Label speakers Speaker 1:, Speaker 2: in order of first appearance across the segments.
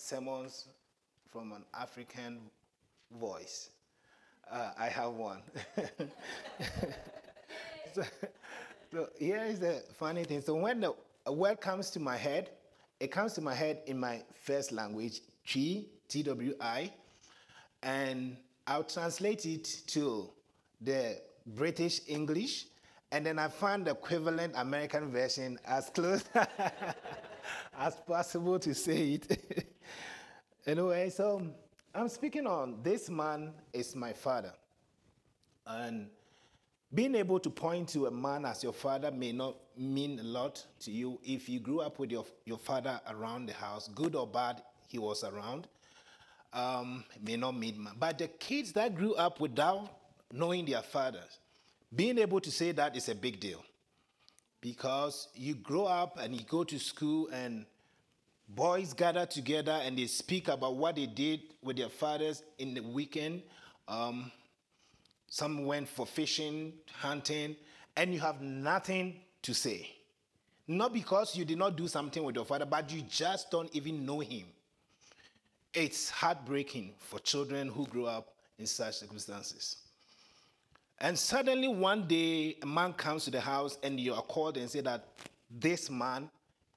Speaker 1: sermons from an African voice. Uh, I have one. so, so here is the funny thing. So when the word comes to my head, it comes to my head in my first language, Twi, T W I, and I'll translate it to the British English, and then I find the equivalent American version as close as possible to say it. anyway, so I'm speaking on this man is my father. And being able to point to a man as your father may not mean a lot to you if you grew up with your, your father around the house, good or bad, he was around. Um, may not mean much. But the kids that grew up without knowing their fathers, being able to say that is a big deal. Because you grow up and you go to school and boys gather together and they speak about what they did with their fathers in the weekend. Um, some went for fishing, hunting, and you have nothing to say. Not because you did not do something with your father, but you just don't even know him. It's heartbreaking for children who grow up in such circumstances. And suddenly one day, a man comes to the house and you are called and say that this man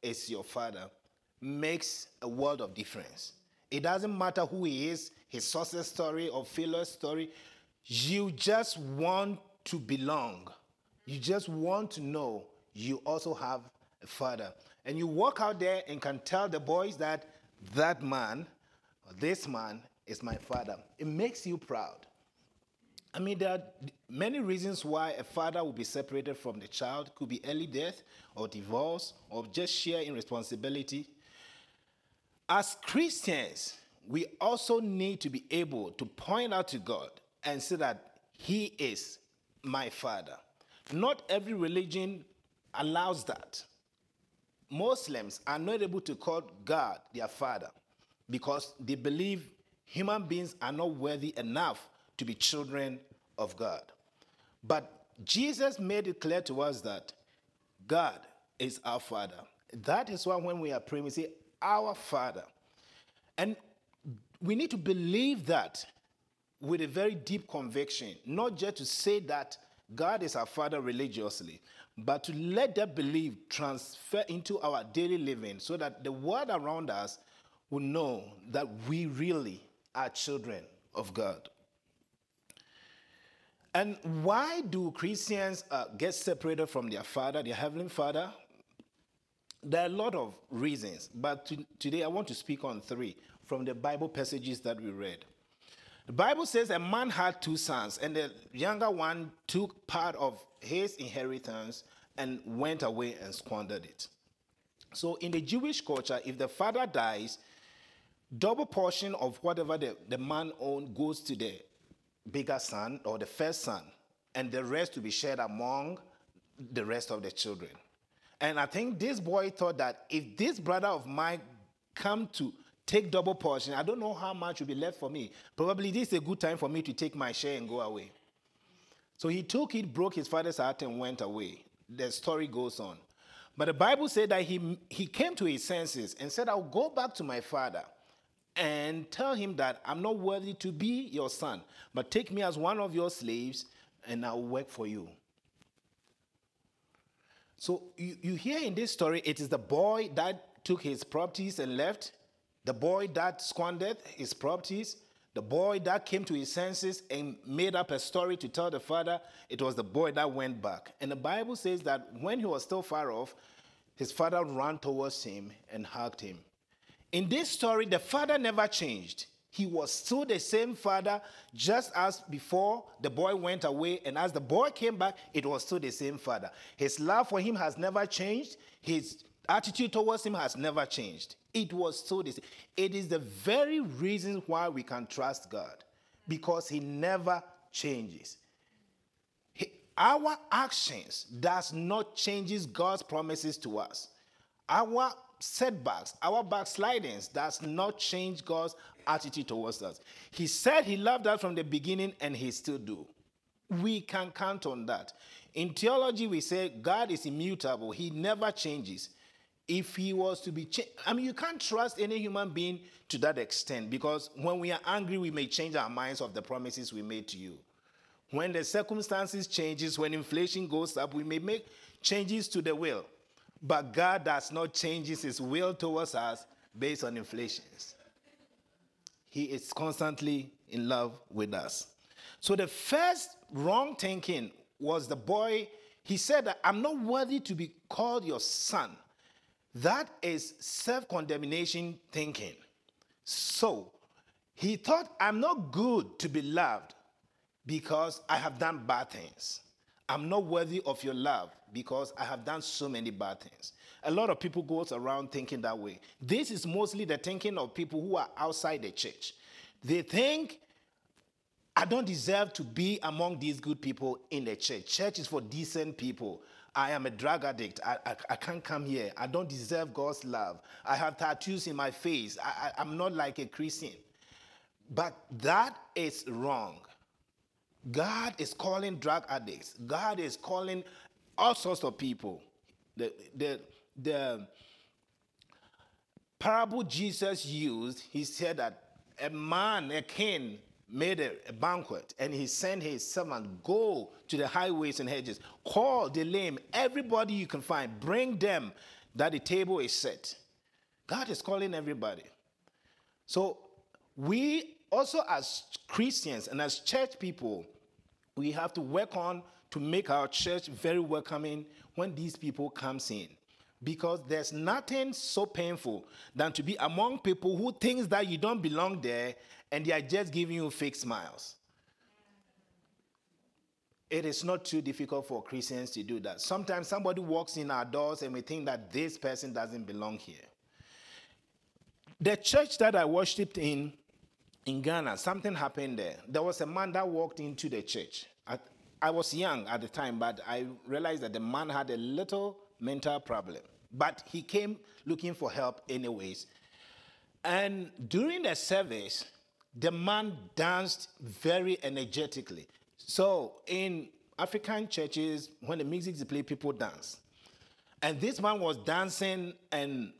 Speaker 1: is your father. Makes a world of difference. It doesn't matter who he is, his success story or failure story. You just want to belong. You just want to know you also have a father. And you walk out there and can tell the boys that that man, or this man, is my father. It makes you proud. I mean, there are many reasons why a father will be separated from the child. Could be early death, or divorce, or just sheer irresponsibility. As Christians, we also need to be able to point out to God and say that He is my Father. Not every religion allows that. Muslims are not able to call God their Father because they believe human beings are not worthy enough to be children of God. But Jesus made it clear to us that God is our Father. That is why when we are praying, we say, Our Father. And we need to believe that with a very deep conviction, not just to say that God is our Father religiously, but to let that belief transfer into our daily living so that the world around us will know that we really are children of God. And why do Christians uh, get separated from their Father, their Heavenly Father? There are a lot of reasons, but to, today I want to speak on three from the Bible passages that we read. The Bible says a man had two sons, and the younger one took part of his inheritance and went away and squandered it. So, in the Jewish culture, if the father dies, double portion of whatever the, the man owned goes to the bigger son or the first son, and the rest to be shared among the rest of the children. And I think this boy thought that if this brother of mine come to take double portion. I don't know how much will be left for me. Probably this is a good time for me to take my share and go away. So he took it, broke his father's heart, and went away. The story goes on. But the Bible said that he, he came to his senses and said, I'll go back to my father and tell him that I'm not worthy to be your son, but take me as one of your slaves and I'll work for you. So you, you hear in this story, it is the boy that took his properties and left, the boy that squandered his properties, the boy that came to his senses and made up a story to tell the father, it was the boy that went back. And the Bible says that when he was still far off, his father ran towards him and hugged him. In this story, the father never changed. He was still the same father, just as before the boy went away. And as the boy came back, it was still the same father. His love for him has never changed. His attitude towards him has never changed. It was still the same. It is the very reason why we can trust God because he never changes. He, our actions does not changes God's promises to us. Our setbacks, our backslidings does not change God's attitude towards us. He said he loved us from the beginning and he still do. We can count on that. In theology we say God is immutable. He never changes. if he was to be changed, I mean, you can't trust any human being to that extent because when we are angry, we may change our minds of the promises we made to you. When the circumstances changes, when inflation goes up, we may make changes to the will. But God does not change his will towards us based on inflations. He is constantly in love with us. So the first wrong thinking was the boy, he said that I'm not worthy to be called your son. That is self condemnation thinking. So he thought, I'm not good to be loved because I have done bad things. I'm not worthy of your love because I have done so many bad things. A lot of people goes around thinking that way. This is mostly the thinking of people who are outside the church. They think I don't deserve to be among these good people in the church. Church is for decent people. I am a drug addict. I, I, I, can't come here. I don't deserve God's love. I have tattoos in my face. I, I, I'm not like a Christian. But that is wrong. God is calling drug addicts. God is calling all sorts of people. The, the, the parable Jesus used, he said that a man, a king, made a, a, banquet and he sent his servant, Go to the highways and hedges, call the lame, everybody you can find, bring them that the table is set. God is calling everybody. So we also, as Christians and as church people, we have to work on to make our church very welcoming when these people comes in. Because there's nothing so painful than to be among people who thinks that you don't belong there and they are just giving you fake smiles. It is not too difficult for christians to do that. Sometimes somebody walks in our doors and we think that this person doesn't belong here. The church that i worshiped in in ghana something happened there. There was a man that walked into the church I was young at the time, but I realized that the man had a little mental problem. But he came looking for help anyways. And during the service, the man danced very energetically. So in African churches, when the music is played, people dance. And this man was dancing, and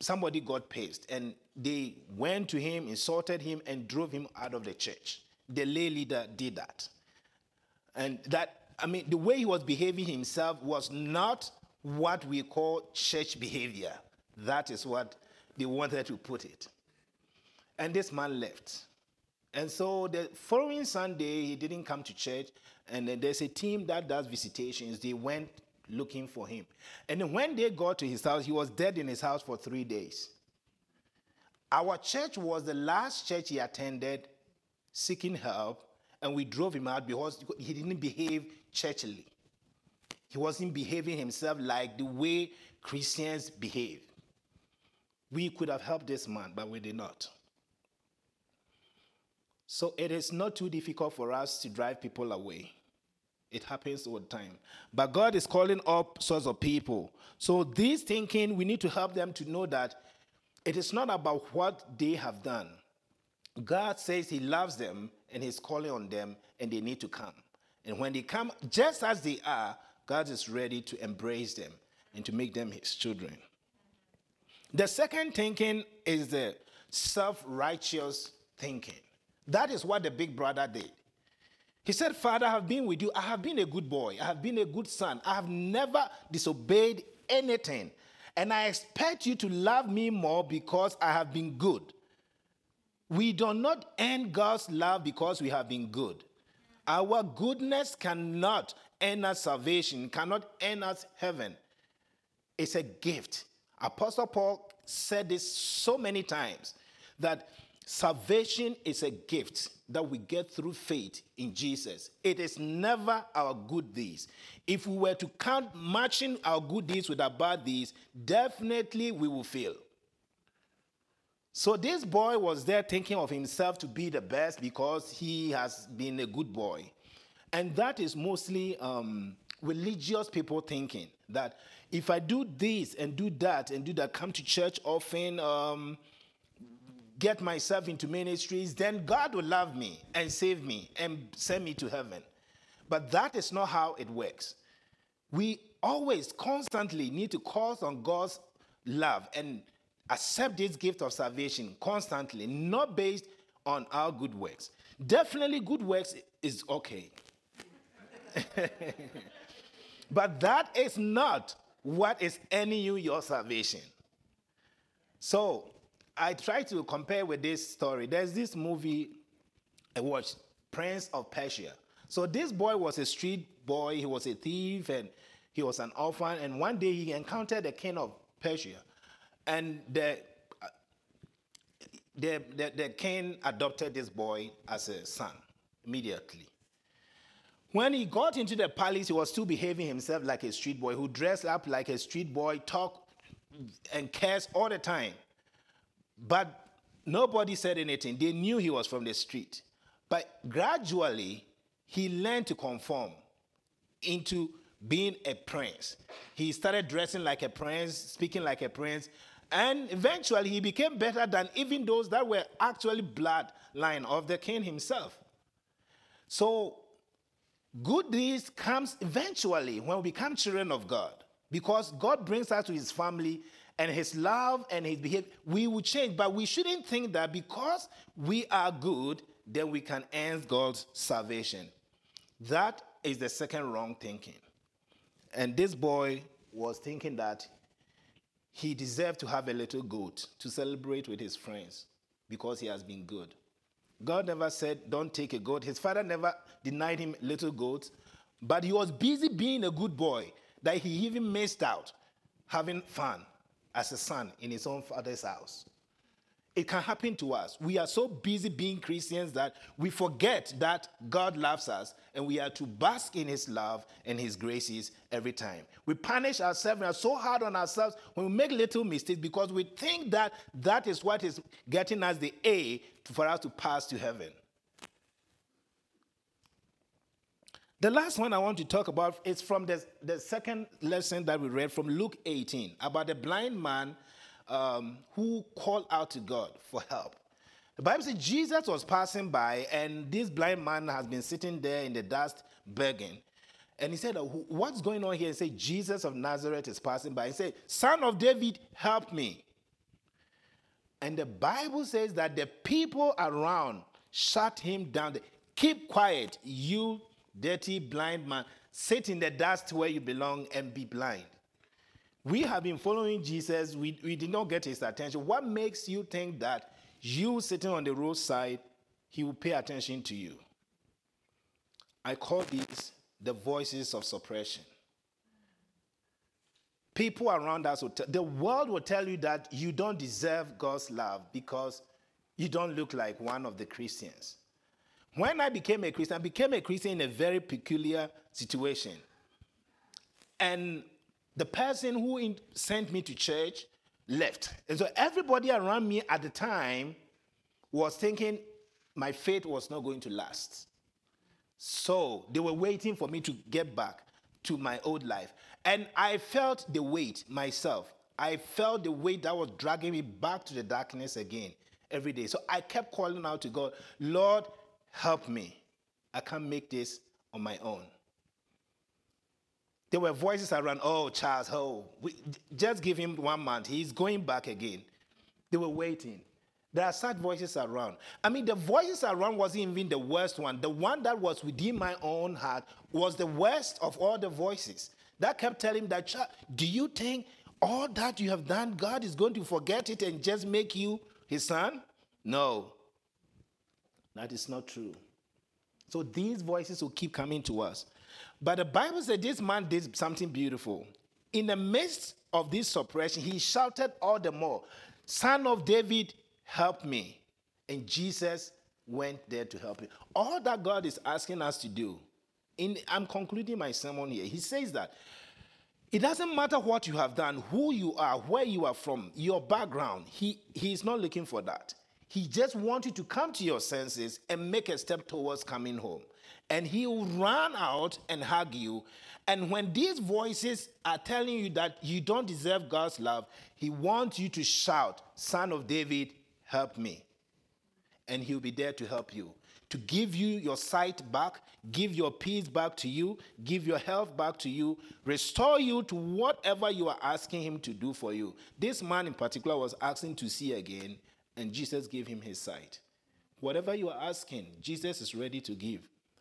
Speaker 1: somebody got pissed. And they went to him, insulted him, and drove him out of the church. The lay leader did that. And that, I mean, the way he was behaving himself was not what we call church behavior. That is what they wanted to put it. And this man left. And so the following Sunday, he didn't come to church. And there's a team that does visitations. They went looking for him. And when they got to his house, he was dead in his house for three days. Our church was the last church he attended seeking help and we drove him out because he didn't behave churchily. He wasn't behaving himself like the way Christians behave. We could have helped this man, but we did not. So it is not too difficult for us to drive people away. It happens all the time. But God is calling up sorts of people. So this thinking, we need to help them to know that it is not about what they have done. God says He loves them and He's calling on them, and they need to come. And when they come, just as they are, God is ready to embrace them and to make them His children. The second thinking is the self righteous thinking. That is what the big brother did. He said, Father, I have been with you. I have been a good boy. I have been a good son. I have never disobeyed anything. And I expect you to love me more because I have been good. We do not earn God's love because we have been good. Our goodness cannot earn us salvation, cannot earn us heaven. It's a gift. Apostle Paul said this so many times that salvation is a gift that we get through faith in Jesus. It is never our good deeds. If we were to count matching our good deeds with our bad deeds, definitely we will fail. So this boy was there thinking of himself to be the best because he has been a good boy. And that is mostly um, religious people thinking that if I do this and do that and do that, come to church often, um, get myself into ministries, then God will love me and save me and send me to heaven. But that is not how it works. We always, constantly need to call on God's love and accept this gift of salvation constantly, not based on our good works. Definitely, good works is okay. but that is not what is earning you your salvation. So, I try to compare with this story. There's this movie I watched, Prince of Persia. So, this boy was a street boy, he was a thief, and he was an orphan. And one day he encountered the king of Persia. And the, the, the, the king adopted this boy as a son immediately. When he got into the palace, he was still behaving himself like a street boy who dressed up like a street boy, talk and cursed all the time. But nobody said anything. They knew he was from the street. But gradually, he learned to conform into being a prince. He started dressing like a prince, speaking like a prince, and eventually he became better than even those that were actually bloodline of the king himself. So good deeds comes eventually when we become children of God. Because God brings us to his family and his love and his behavior, we will change. But we shouldn't think that because we are good, then we can earn God's salvation. That is the second wrong thinking. And this boy was thinking that he deserved to have a little goat to celebrate with his friends because he has been good. God never said, Don't take a goat. His father never denied him little goats, but he was busy being a good boy that he even missed out having fun as a son in his own father's house. It can happen to us. We are so busy being Christians that we forget that God loves us and we are to bask in his love and his graces every time. We punish ourselves we are so hard on ourselves when we make little mistakes because we think that that is what is getting us the A for us to pass to heaven. The last one I want to talk about is from the, the second lesson that we read from Luke 18 about the blind man um, who called out to God for help. The Bible says Jesus was passing by, and this blind man has been sitting there in the dust begging. And he said, What's going on here? He said, Jesus of Nazareth is passing by. He said, Son of David, help me. And the Bible says that the people around shut him down. Keep quiet, you dirty blind man. Sit in the dust where you belong and be blind. We have been following Jesus. We, we did not get his attention. What makes you think that you sitting on the roadside, he will pay attention to you? I call these the voices of suppression. People around us, will the world will tell you that you don't deserve God's love because you don't look like one of the Christians. When I became a Christian, I became a Christian in a very peculiar situation. And the person who in, sent me to church left. And so everybody around me at the time was thinking my faith was not going to last. So they were waiting for me to get back to my old life. And I felt the weight myself. I felt the weight that was dragging me back to the darkness again every day. So I kept calling out to God, Lord, help me. I can't make this on my own. There were voices around, oh, Charles, oh, we, just give him one month. He's going back again. They were waiting. There are such voices around. I mean, the voices around wasn't even the worst one. The one that was within my own heart was the worst of all the voices. That kept telling that, Charles, do you think all that you have done, God is going to forget it and just make you his son? No. That is not true. So these voices will keep coming to us. But the Bible said this man did something beautiful. In the midst of this suppression, he shouted all the more, Son of David, help me. And Jesus went there to help him. All that God is asking us to do, in, I'm concluding my sermon here. He says that it doesn't matter what you have done, who you are, where you are from, your background. He, he is not looking for that. He just wants you to come to your senses and make a step towards coming home and he will run out and hug you. And when these voices are telling you that you don't deserve God's love, he wants you to shout, Son of David, help me. and he'll be there to help you. To give you your sight back, give your peace back to you, give your health back to you, restore you to whatever you are asking him to do for you. This man in particular was asking to see again, and Jesus gave him his sight. Whatever you are asking, Jesus is ready to give.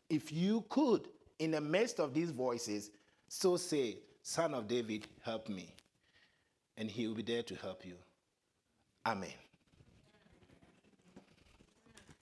Speaker 1: If you could, in the midst of these voices, so say, Son of David, help me. And he will be there to help you. Amen.